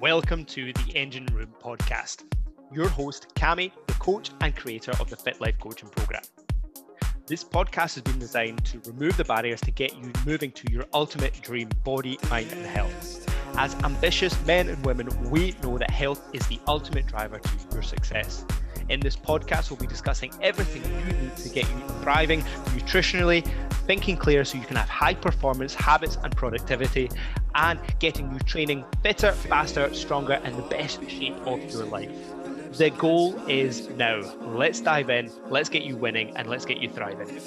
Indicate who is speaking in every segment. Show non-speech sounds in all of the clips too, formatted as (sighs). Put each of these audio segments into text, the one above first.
Speaker 1: Welcome to the Engine Room podcast. Your host, Cami, the coach and creator of the Fit Life Coaching Program. This podcast has been designed to remove the barriers to get you moving to your ultimate dream body, mind, and health. As ambitious men and women, we know that health is the ultimate driver to your success. In this podcast, we'll be discussing everything you need to get you thriving nutritionally, thinking clear so you can have high performance habits and productivity, and getting you training fitter, faster, stronger, and the best shape of your life. The goal is now. Let's dive in, let's get you winning, and let's get you thriving.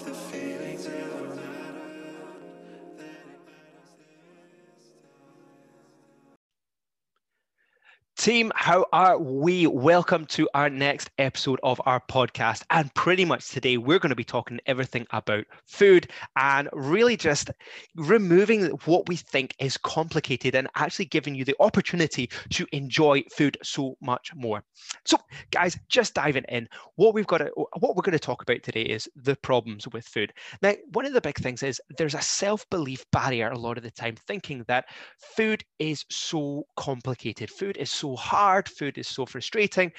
Speaker 1: Team, how are we? Welcome to our next episode of our podcast. And pretty much today, we're going to be talking everything about food and really just removing what we think is complicated and actually giving you the opportunity to enjoy food so much more. So, guys, just diving in, what we've got to, what we're going to talk about today is the problems with food. Now, one of the big things is there's a self belief barrier a lot of the time, thinking that food is so complicated, food is so hard, food is so frustrating,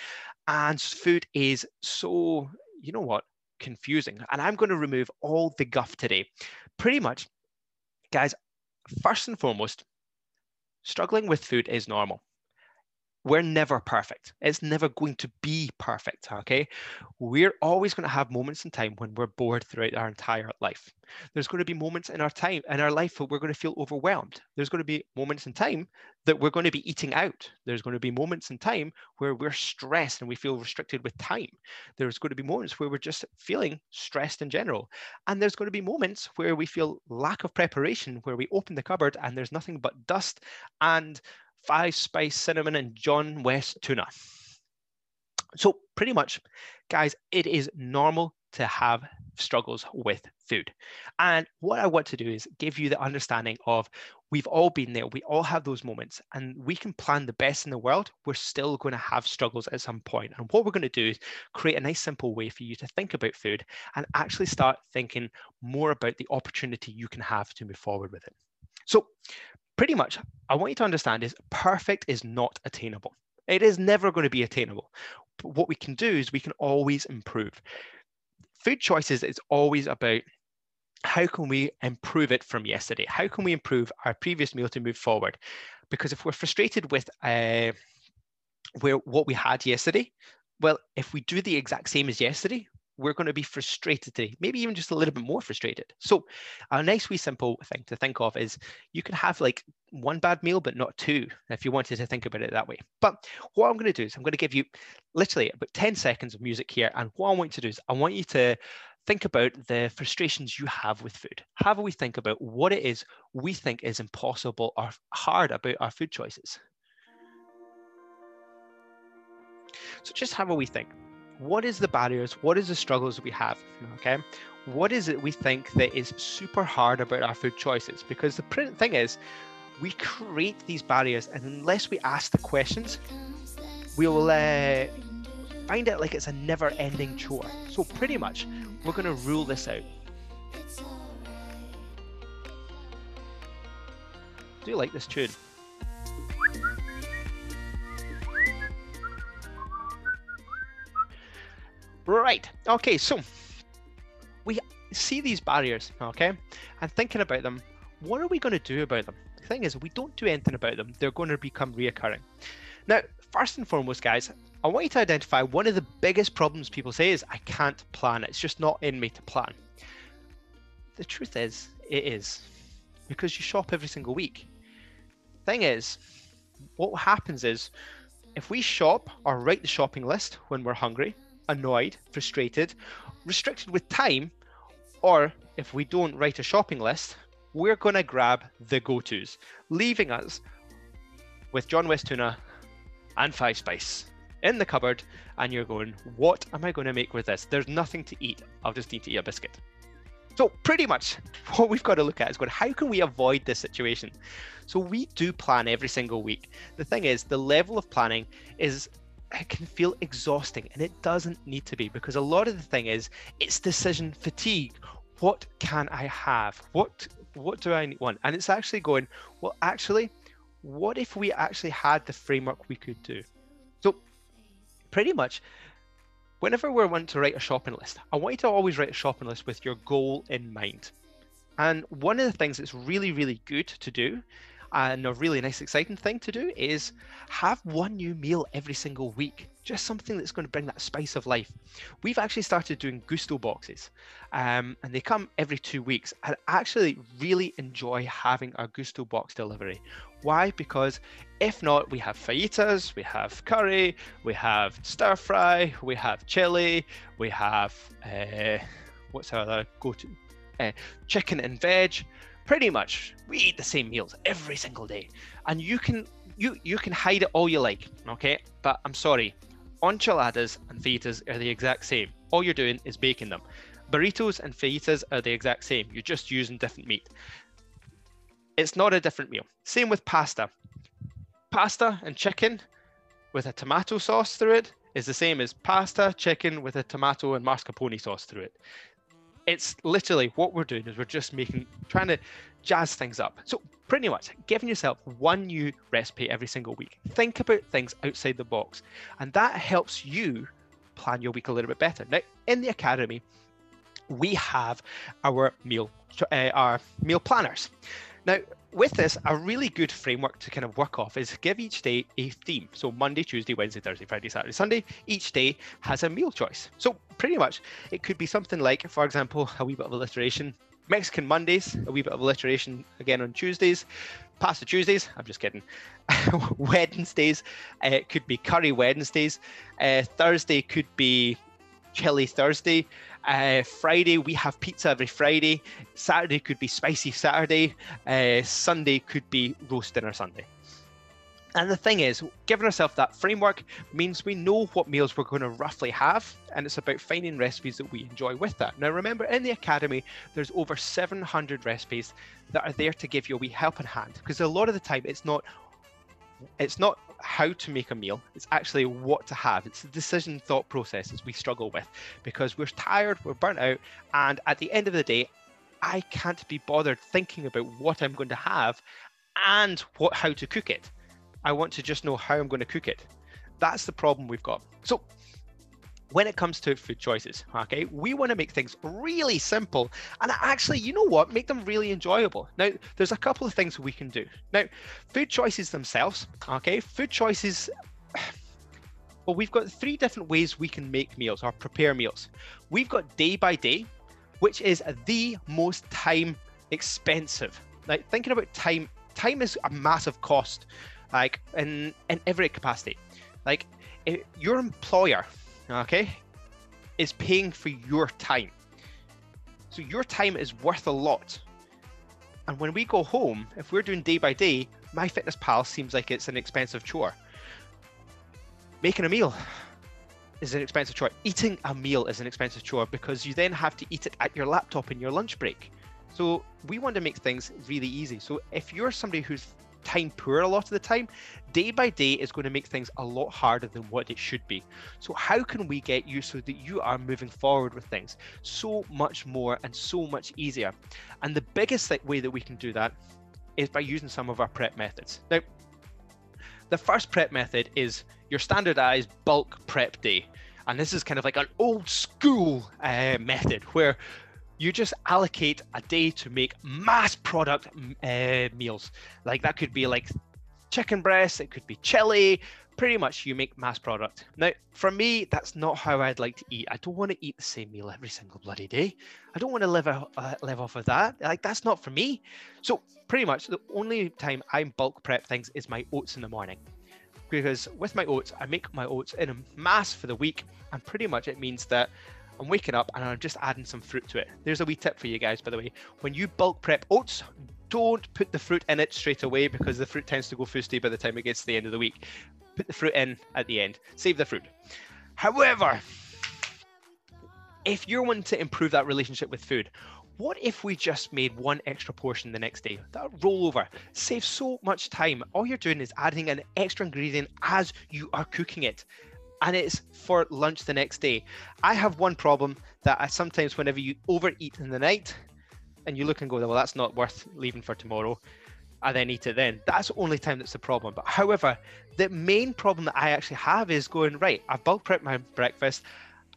Speaker 1: and food is so, you know what, confusing. And I'm going to remove all the guff today. Pretty much, guys, first and foremost, struggling with food is normal we're never perfect. It's never going to be perfect, okay? We're always going to have moments in time when we're bored throughout our entire life. There's going to be moments in our time in our life where we're going to feel overwhelmed. There's going to be moments in time that we're going to be eating out. There's going to be moments in time where we're stressed and we feel restricted with time. There's going to be moments where we're just feeling stressed in general. And there's going to be moments where we feel lack of preparation, where we open the cupboard and there's nothing but dust and five spice cinnamon and John West tuna. So pretty much, guys, it is normal to have struggles with food. And what I want to do is give you the understanding of we've all been there, we all have those moments, and we can plan the best in the world. We're still going to have struggles at some point. And what we're going to do is create a nice, simple way for you to think about food and actually start thinking more about the opportunity you can have to move forward with it. So, pretty much, I want you to understand is perfect is not attainable. It is never going to be attainable. But what we can do is we can always improve. Food choices is always about how can we improve it from yesterday? How can we improve our previous meal to move forward? Because if we're frustrated with uh, where what we had yesterday, well, if we do the exact same as yesterday, we're going to be frustrated today, maybe even just a little bit more frustrated. So, a nice, wee, simple thing to think of is you can have like one bad meal, but not two, if you wanted to think about it that way. But what I'm going to do is I'm going to give you literally about 10 seconds of music here. And what I want you to do is I want you to think about the frustrations you have with food. Have a wee think about what it is we think is impossible or hard about our food choices. So just have a wee think what is the barriers what is the struggles we have okay? What is it we think that is super hard about our food choices? Because the thing is we create these barriers and unless we ask the questions we will uh, find it like it's a never ending chore. So pretty much we're going to rule this out. Do you like this tune Right. Okay. So we see these barriers, okay, and thinking about them. What are we going to do about them? The thing is, we don't do anything about them. They're going to become reoccurring. Now, first and foremost, guys, I want you to identify one of the biggest problems people say is I can't plan. It's just not in me to plan. The truth is, it is because you shop every single week. Thing is, what happens is if we shop or write the shopping list when we're hungry, annoyed, frustrated, restricted with time, or if we don't write a shopping list, we're going to grab the go tos, leaving us with John West tuna and five spice in the cupboard. And you're going, What am I going to make with this? There's nothing to eat. I'll just need to eat a biscuit. So, pretty much (laughs) what we've got to look at is going, How can we avoid this situation? So, we do plan every single week. The thing is, the level of planning is it can feel exhausting and it doesn't need to be because a lot of the thing is it's decision fatigue what can i have what what do i want and it's actually going well actually what if we actually had the framework we could do? So, pretty much, whenever we're wanting to write a shopping list, I want you to always write a shopping list with your goal in mind. And one of the things that's really, really good to do and a really nice, exciting thing to do is have one new meal every single week. Just something that's going to bring that spice of life. We've actually started doing Gousto boxes, um, and they come every two weeks. I actually really enjoy having our Gousto box delivery. Why? Because if not, we have fajitas, we have curry, we have stir fry, we have chili, we have uh, what's our other go-to? Uh, chicken and veg pretty much we eat the same meals every single day. And you can you you can hide it all you like okay? But i'm sorry enchiladas and fajitas are the exact same. All you're doing is baking them. Burritos and fajitas are the exact same. You're just using different meat. It's not a different meal. Same with pasta. Pasta and chicken with a tomato sauce through it is the same as pasta chicken with a tomato and mascarpone sauce through it it's literally what we're doing is we're just making trying to jazz things up. So pretty much giving yourself one new recipe every single week. Think about things outside the box. And that helps you plan your week a little bit better. Now in the academy we have our meal uh, our meal planners. Now with this, a really good framework to kind of work off is give each day a theme. So Monday, Tuesday, Wednesday, Thursday, Friday, Saturday, Sunday, each day has a meal choice. So pretty much it could be something like, for example, a wee bit of alliteration. Mexican Mondays, a wee bit of alliteration again on Tuesdays. Pasta Tuesdays, I'm just kidding. (laughs) Wednesdays, uh, it could be curry Wednesdays. Uh, Thursday could be chili Thursday. Uh, Friday, we have pizza every Friday. Saturday could be spicy Saturday. Uh, Sunday could be roast dinner Sunday. And the thing is, giving ourselves that framework means we know what meals we're going to roughly have, and it's about finding recipes that we enjoy with that. Now, remember, in the Academy, there's over 700 recipes that are there to give you a wee helping hand, because a lot of the time it's not it's not how to make a meal. It's actually what to have. It's the decision thought processes we struggle with because we're tired we're burnt out and at the end of the day i can't be bothered thinking about what i'm going to have and what how to cook it. I want to just know how i'm going to cook it. That's the problem we've got. So when it comes to food choices, okay, we want to make things really simple and actually, you know what, make them really enjoyable. Now, there's a couple of things we can do. Now, food choices themselves, okay, food choices. (sighs) Well, we've got three different ways we can make meals or prepare meals. We've got day by day, which is the most time expensive. Like thinking about time, time is a massive cost, like in in every capacity. Like your employer okay, is paying for your time. So your time is worth a lot. And when we go home, if we're doing day by day, MyFitnessPal seems like it's an expensive chore. Making a meal is an expensive chore. Eating a meal is an expensive chore because you then have to eat it at your laptop in your lunch break. So we want to make things really easy. So if you're somebody who's time poor a lot of the time, day by day is going to make things a lot harder than what it should be. So, how can we get you so that you are moving forward with things so much more and so much easier? And the biggest way that we can do that is by using some of our prep methods. Now, the first prep method is your standardized bulk prep day. And this is kind of like an old school uh, method where you just allocate a day to make mass product uh, meals. Like that could be like chicken breast, it could be chili. Pretty much, you make mass product. Now, for me, that's not how I'd like to eat. I don't want to eat the same meal every single bloody day. I don't want to live uh, live off of that. Like that's not for me. So, pretty much, the only time I bulk prep things is my oats in the morning because with my oats, I make my oats in a mass for the week, and pretty much it means that I'm waking up and I'm just adding some fruit to it. There's a wee tip for you guys, by the way. When you bulk prep oats, don't put the fruit in it straight away because the fruit tends to go fusty by the time it gets to the end of the week. Put the fruit in at the end. Save the fruit. However, if you're wanting to improve that relationship with food, what if we just made one extra portion the next day? That roll over saves so much time. All you're doing is adding an extra ingredient as you are cooking it and it's for lunch the next day. I have one problem that I sometimes, whenever you overeat in the night and you look and go, well, that's not worth leaving for tomorrow, I then eat it then. That's the only time that's the problem. But however, the main problem that I actually have is going, right, I've bulk prepped my breakfast.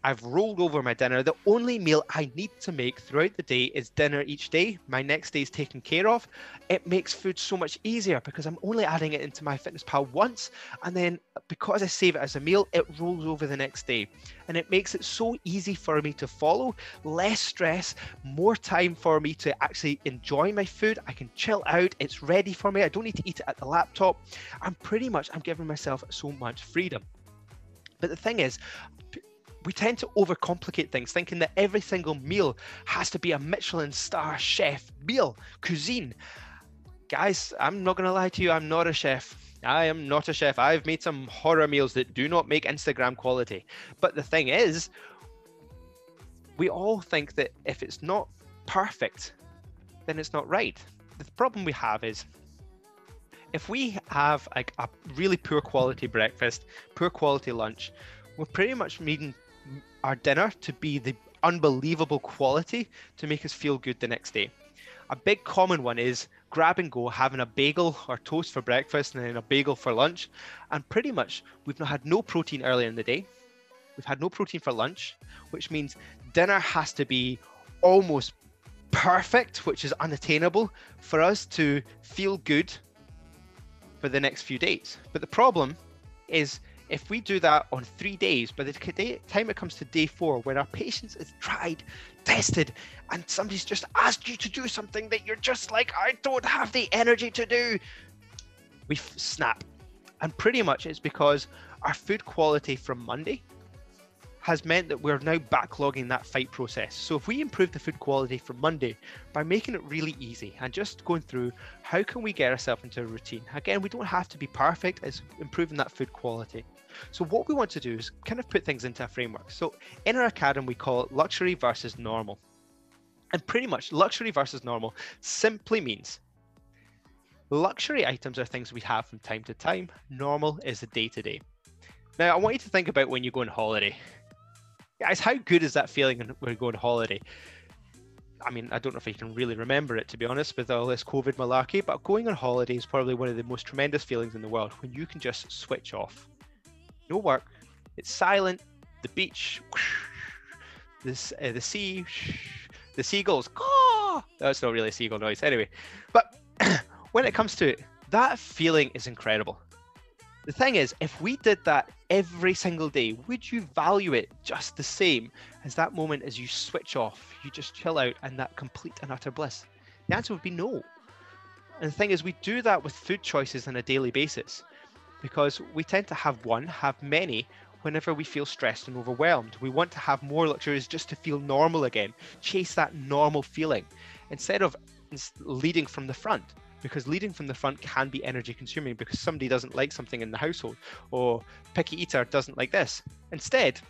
Speaker 1: I've rolled over my dinner. The only meal I need to make throughout the day is dinner each day. My next day is taken care of. It makes food so much easier because I'm only adding it into MyFitnessPal once. And then because I save it as a meal, it rolls over the next day. And it makes it so easy for me to follow, less stress, more time for me to actually enjoy my food. I can chill out. It's ready for me. I don't need to eat it at the laptop. I'm pretty much, I'm giving myself so much freedom. But the thing is, we tend to overcomplicate things, thinking that every single meal has to be a Michelin star chef meal, cuisine. Guys, I'm not going to lie to you, I'm not a chef. I am not a chef. I've made some horror meals that do not make Instagram quality. But the thing is, we all think that if it's not perfect, then it's not right. The problem we have is if we have like a really poor quality breakfast, poor quality lunch, we're pretty much needing our dinner to be the unbelievable quality to make us feel good the next day. A big common one is grab and go, having a bagel or toast for breakfast and then a bagel for lunch. And pretty much we've not had no protein earlier in the day. We've had no protein for lunch, which means dinner has to be almost perfect, which is unattainable for us to feel good for the next few days. But the problem is if we do that on three days, by the time it comes to day four, when our patience is tried, tested, and somebody's just asked you to do something that you're just like, I don't have the energy to do, we snap. And pretty much it's because our food quality from Monday has meant that we're now backlogging that fight process. So if we improve the food quality for Monday by making it really easy and just going through how can we get ourselves into a routine? Again, we don't have to be perfect, it's improving that food quality. So what we want to do is kind of put things into a framework. So in our academy, we call it luxury versus normal. And pretty much luxury versus normal simply means luxury items are things we have from time to time. Normal is the day to day. Now, I want you to think about when you go on holiday guys, how good is that feeling when we're going holiday? I mean, I don't know if you can really remember it to be honest with all this COVID malarkey, but going on holiday is probably one of the most tremendous feelings in the world when you can just switch off. No work, it's silent, the beach, (sniffs) this, uh, the sea, (sniffs) the seagulls. (sniffs) Oh, that's not really a seagull noise anyway. But (clears throat) when it comes to it, that feeling is incredible. The thing is, if we did that every single day, would you value it just the same as that moment as you switch off, you just chill out and that complete and utter bliss? The answer would be no. And the thing is, we do that with food choices on a daily basis because we tend to have one, have many whenever we feel stressed and overwhelmed. We want to have more luxuries just to feel normal again, chase that normal feeling instead of leading from the front because leading from the front can be energy consuming because somebody doesn't like something in the household or picky eater doesn't like this. Instead,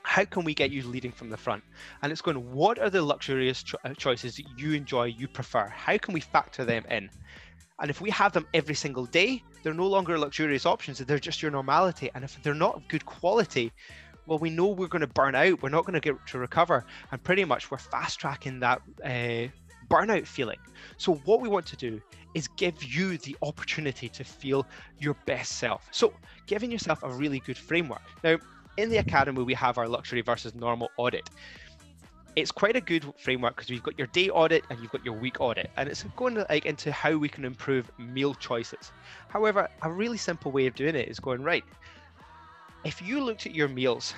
Speaker 1: how can we get you leading from the front? And it's going, what are the luxurious cho- uh, choices that you enjoy, you prefer? How can we factor them in? And if we have them every single day, they're no longer luxurious options, they're just your normality. And if they're not of good quality, well, we know we're going to burn out. We're not going to get to recover. And pretty much we're fast tracking that uh, burnout feeling. So, what we want to do is give you the opportunity to feel your best self. So, giving yourself a really good framework. Now, in the academy, we have our luxury versus normal audit. It's quite a good framework because you've got your day audit and you've got your week audit, and it's going like into how we can improve meal choices. However, a really simple way of doing it is going right. If you looked at your meals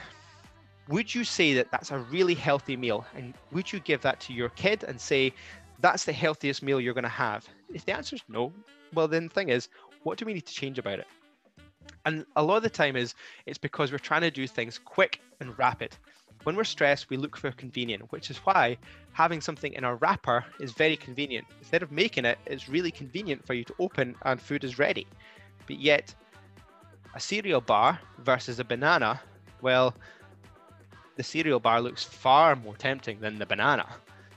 Speaker 1: would you say that that's a really healthy meal? And would you give that to your kid and say that's the healthiest meal you're going to have? If the answer is no well then the thing is what do we need to change about it? And a lot of the time is it's because we're trying to do things quick and rapid. When we're stressed we look for convenient which is why having something in a wrapper is very convenient. Instead of making it it's really convenient for you to open and food is ready. But yet a cereal bar versus a banana well the cereal bar looks far more tempting than the banana.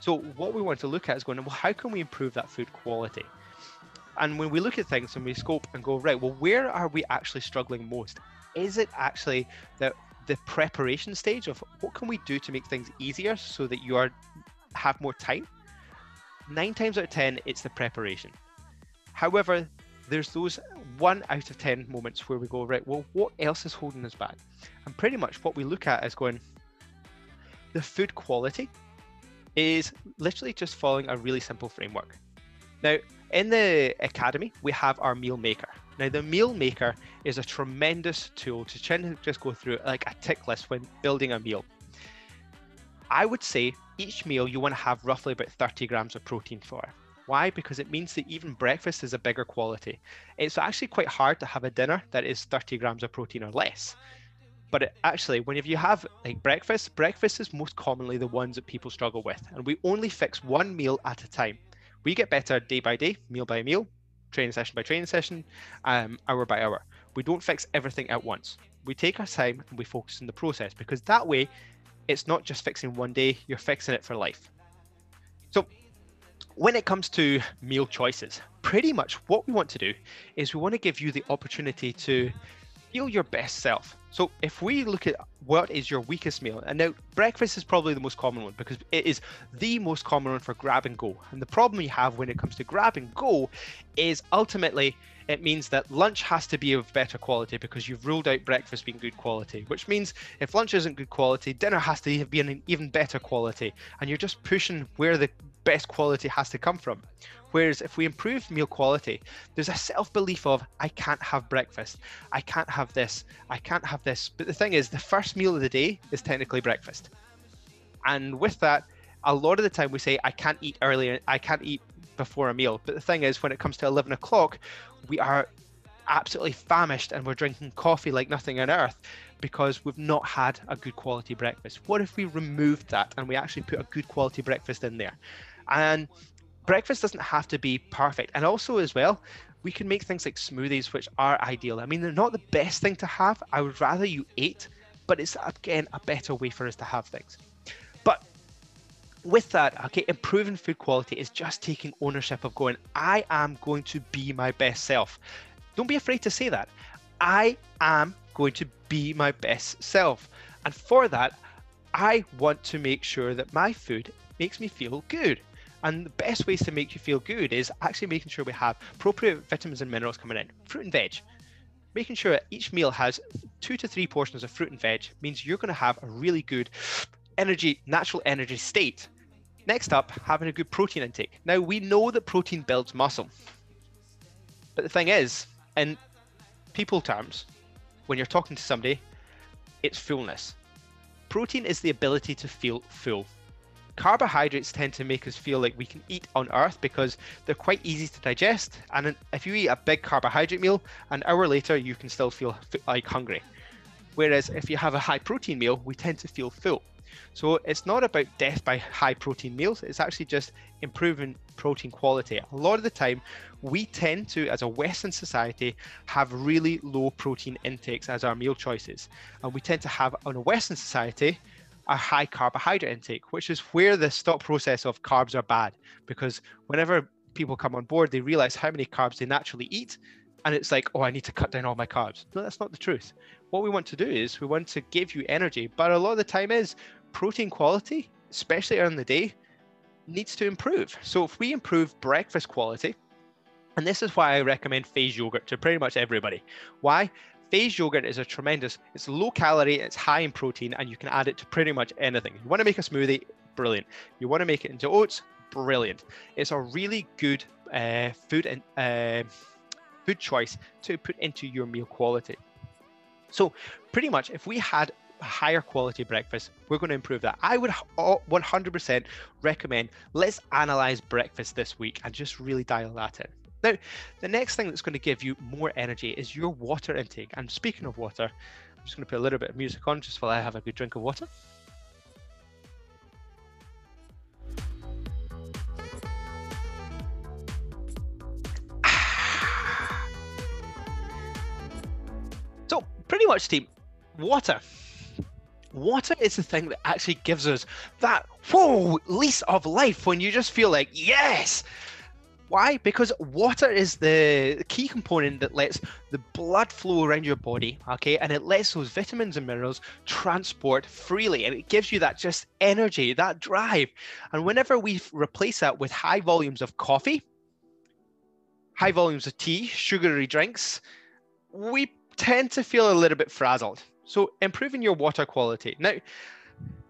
Speaker 1: So what we want to look at is going, well, how can we improve that food quality? And when we look at things and we scope and go, right, well, where are we actually struggling most? Is it actually the the preparation stage of what can we do to make things easier so that you are have more time? Nine times out of ten, it's the preparation However, there's those one out of 10 moments where we go, right, well, what else is holding us back? And pretty much what we look at is going, the food quality is literally just following a really simple framework. Now, in the academy, we have our meal maker. Now, the meal maker is a tremendous tool to try and just go through like a tick list when building a meal. I would say each meal you want to have roughly about 30 grams of protein for. Why? Because it means that even breakfast is a bigger quality. It's actually quite hard to have a dinner that is 30 grams of protein or less. But it, actually, whenever you have like breakfast, breakfast is most commonly the ones that people struggle with. And we only fix one meal at a time. We get better day by day, meal by meal, training session by training session, um, hour by hour. We don't fix everything at once. We take our time and we focus on the process because that way it's not just fixing one day, you're fixing it for life. So when it comes to meal choices, pretty much what we want to do is we want to give you the opportunity to feel your best self. So if we look at what is your weakest meal, and now breakfast is probably the most common one because it is the most common one for grab and go. And the problem you have when it comes to grab and go is ultimately it means that lunch has to be of better quality because you've ruled out breakfast being good quality, which means if lunch isn't good quality, dinner has to be an even better quality. And you're just pushing where the best quality has to come from. Whereas if we improve meal quality, there's a self belief of, I can't have breakfast, I can't have this, I can't have this. But the thing is, the first meal of the day is technically breakfast. And with that, a lot of the time we say, I can't eat earlier, I can't eat before a meal. But the thing is, when it comes to 11 o'clock, we are absolutely famished and we're drinking coffee like nothing on earth because we've not had a good quality breakfast. What if we removed that and we actually put a good quality breakfast in there? And breakfast doesn't have to be perfect. And also, as well, we can make things like smoothies, which are ideal. I mean, they're not the best thing to have. I would rather you ate, but it's again a better way for us to have things. But with that, okay, improving food quality is just taking ownership of going, I am going to be my best self. Don't be afraid to say that. I am going to be my best self. And for that, I want to make sure that my food makes me feel good. And the best ways to make you feel good is actually making sure we have appropriate vitamins and minerals coming in, fruit and veg. Making sure each meal has two to three portions of fruit and veg means you're going to have a really good energy, natural energy state. Next up, having a good protein intake. Now, we know that protein builds muscle. But the thing is, in people terms, when you're talking to somebody, it's fullness. Protein is the ability to feel full carbohydrates tend to make us feel like we can eat on earth because they're quite easy to digest. And if you eat a big carbohydrate meal an hour later you can still feel like hungry. Whereas if you have a high protein meal we tend to feel full. So it's not about death by high protein meals. It's actually just improving protein quality. A lot of the time we tend to as a western society have really low protein intakes as our meal choices. And we tend to have on a western society a high carbohydrate intake, which is where the thought process of carbs are bad. Because whenever people come on board, they realize how many carbs they naturally eat. And it's like, oh, I need to cut down all my carbs. No, that's not the truth. What we want to do is we want to give you energy. But a lot of the time is protein quality, especially early in the day, needs to improve. So if we improve breakfast quality, and this is why I recommend Fage yogurt to pretty much everybody. Why? Phase yogurt is a tremendous, it's low calorie, it's high in protein, and you can add it to pretty much anything. You want to make a smoothie, brilliant. You want to make it into oats, brilliant. It's a really good uh, food and uh, food choice to put into your meal quality. So pretty much, if we had higher quality breakfast, we're going to improve that. I would 100% recommend let's analyze breakfast this week and just really dial that in. Now, the next thing that's going to give you more energy is your water intake. And speaking of water, I'm just going to put a little bit of music on just while I have a good drink of water. Ah. So, pretty much, team, water. Water is the thing that actually gives us that whoa lease of life when you just feel like, yes, why? Because water is the key component that lets the blood flow around your body, okay? And it lets those vitamins and minerals transport freely and it gives you that just energy, that drive. And whenever we replace that with high volumes of coffee, high volumes of tea, sugary drinks, we tend to feel a little bit frazzled. So improving your water quality. Now,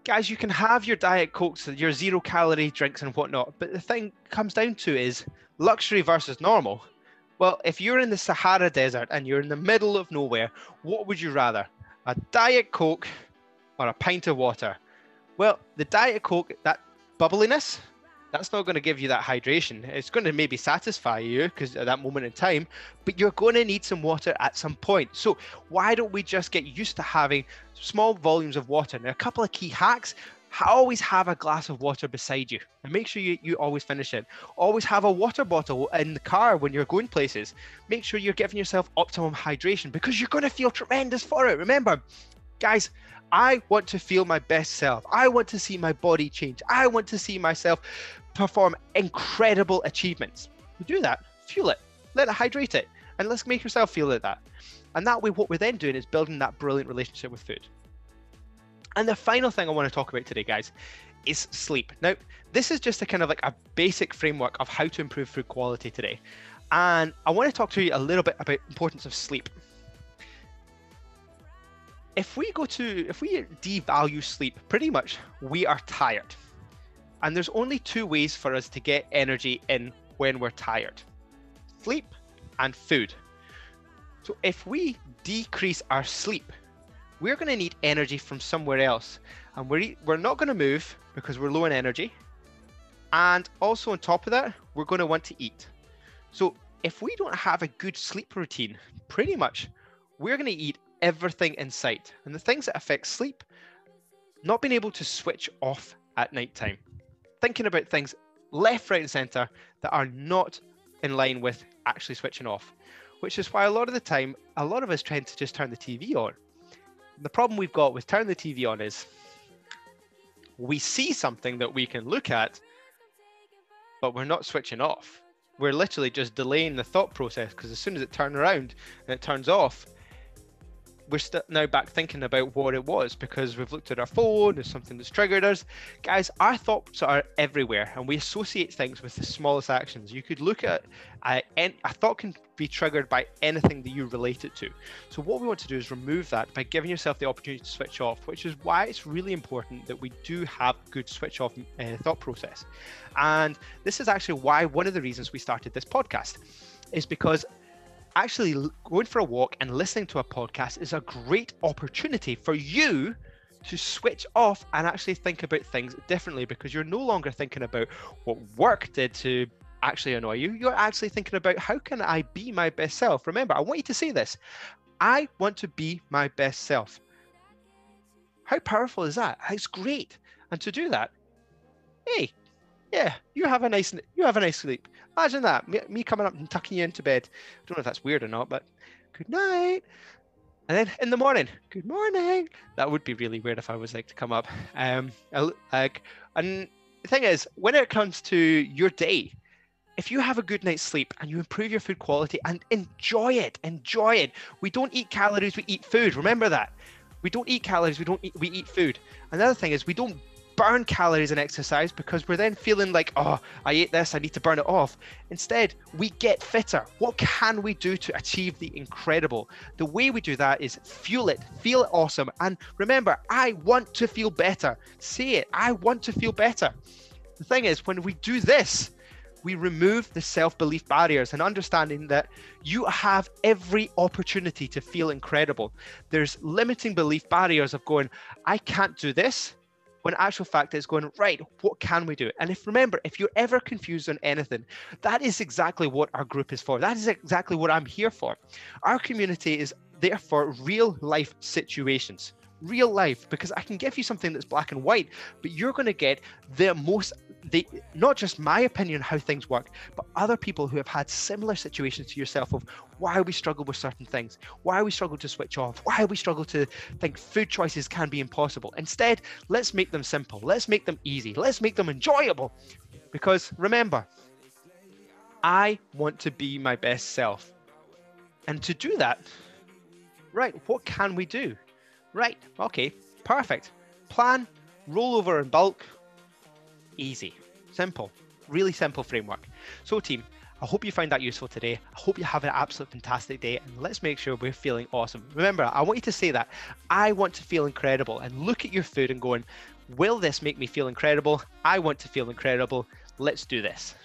Speaker 1: guys, you can have your diet cokes, your zero calorie drinks and whatnot, but the thing comes down to is luxury versus normal. Well, if you're in the Sahara Desert and you're in the middle of nowhere, what would you rather? A diet coke or a pint of water? Well, the diet coke, that bubbliness, that's not going to give you that hydration. It's going to maybe satisfy you because at that moment in time, but you're going to need some water at some point. So why don't we just get used to having small volumes of water? Now, a couple of key hacks. Always have a glass of water beside you and make sure you, you always finish it. Always have a water bottle in the car when you're going places. Make sure you're giving yourself optimum hydration because you're going to feel tremendous for it. Remember, guys, I want to feel my best self. I want to see my body change. I want to see myself perform incredible achievements. Do that, fuel it, let it hydrate it, and let's make yourself feel like that. And that way, what we're then doing is building that brilliant relationship with food. And the final thing I want to talk about today, guys, is sleep. Now, this is just a kind of like a basic framework of how to improve food quality today. And I want to talk to you a little bit about importance of sleep. If we go to, if we devalue sleep, pretty much we are tired. And there's only two ways for us to get energy in when we're tired sleep and food. So if we decrease our sleep, we're going to need energy from somewhere else. And we're, we're not going to move because we're low in energy. And also, on top of that, we're going to want to eat. So if we don't have a good sleep routine, pretty much we're going to eat everything in sight. And the things that affect sleep, not being able to switch off at nighttime thinking about things left, right, and center that are not in line with actually switching off, which is why a lot of the time, a lot of us tend to just turn the TV on. The problem we've got with turning the TV on is we see something that we can look at, but we're not switching off. We're literally just delaying the thought process because as soon as it turns around and it turns off, we're st- now back thinking about what it was because we've looked at our phone, there's something that's triggered us. Guys, our thoughts are everywhere and we associate things with the smallest actions. You could look at uh, a thought can be triggered by anything that you relate it to. So, what we want to do is remove that by giving yourself the opportunity to switch off, which is why it's really important that we do have good switch off uh, thought process. And this is actually why one of the reasons we started this podcast is because actually going for a walk and listening to a podcast is a great opportunity for you to switch off and actually think about things differently because you're no longer thinking about what work did to actually annoy you. You're actually thinking about how can I be my best self? Remember, I want you to say this I want to be my best self. How powerful is that? It's great. And to do that, hey, yeah, you have a nice you have a nice sleep. Imagine that. Me, me coming up and tucking you into bed. I don't know if that's weird or not, but good night. And then in the morning, good morning. That would be really weird if I was like to come up. Um, like, and the thing is, when it comes to your day, if you have a good night's sleep and you improve your food quality and enjoy it, enjoy it. We don't eat calories, we eat food. Remember that. We don't eat calories, we don't eat, we eat food. Another thing is we don't burn calories in exercise because we're then feeling like, oh, I ate this, I need to burn it off. Instead, we get fitter. What can we do to achieve the incredible? The way we do that is fuel it, feel it awesome. And remember, I want to feel better. Say it, I want to feel better. The thing is, when we do this, we remove the self belief barriers and understanding that you have every opportunity to feel incredible. There's limiting belief barriers of going, I can't do this when actual fact is going right what can we do? And if remember if you're ever confused on anything that is exactly what our group is for. That is exactly what i'm here for. Our community is there for real life situations real life because I can give you something that's black and white, but you're going to get the most the not just my opinion how things work, but other people who have had similar situations to yourself of why we struggle with certain things, why we struggle to switch off, why we struggle to think food choices can be impossible. Instead, let's make them simple, let's make them easy, let's make them enjoyable. Because remember, I want to be my best self. And to do that, right, what can we do? Right, okay, perfect. Plan, roll over in bulk, easy, simple, really simple framework. So, team, I hope you found that useful today. I hope you have an absolute fantastic day and let's make sure we're feeling awesome. Remember, I want you to say that I want to feel incredible and look at your food and going, will this make me feel incredible? I want to feel incredible. Let's do this.